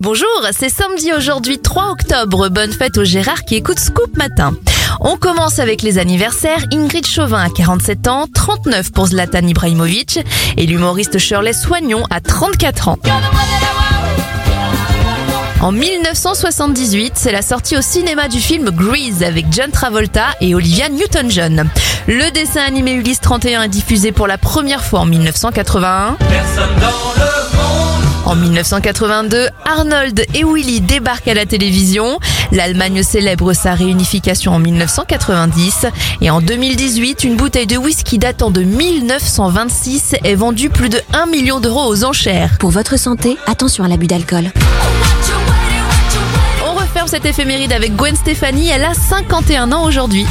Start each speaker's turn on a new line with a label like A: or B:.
A: Bonjour, c'est samedi aujourd'hui 3 octobre. Bonne fête au Gérard qui écoute Scoop Matin. On commence avec les anniversaires. Ingrid Chauvin à 47 ans, 39 pour Zlatan Ibrahimovic et l'humoriste Shirley Soignon à 34 ans. En 1978, c'est la sortie au cinéma du film Grease avec John Travolta et Olivia Newton-John. Le dessin animé Ulysse 31 est diffusé pour la première fois en 1981. En 1982, Arnold et Willy débarquent à la télévision. L'Allemagne célèbre sa réunification en 1990. Et en 2018, une bouteille de whisky datant de 1926 est vendue plus de 1 million d'euros aux enchères.
B: Pour votre santé, attention à l'abus d'alcool.
A: On referme cette éphéméride avec Gwen Stefani, elle a 51 ans aujourd'hui.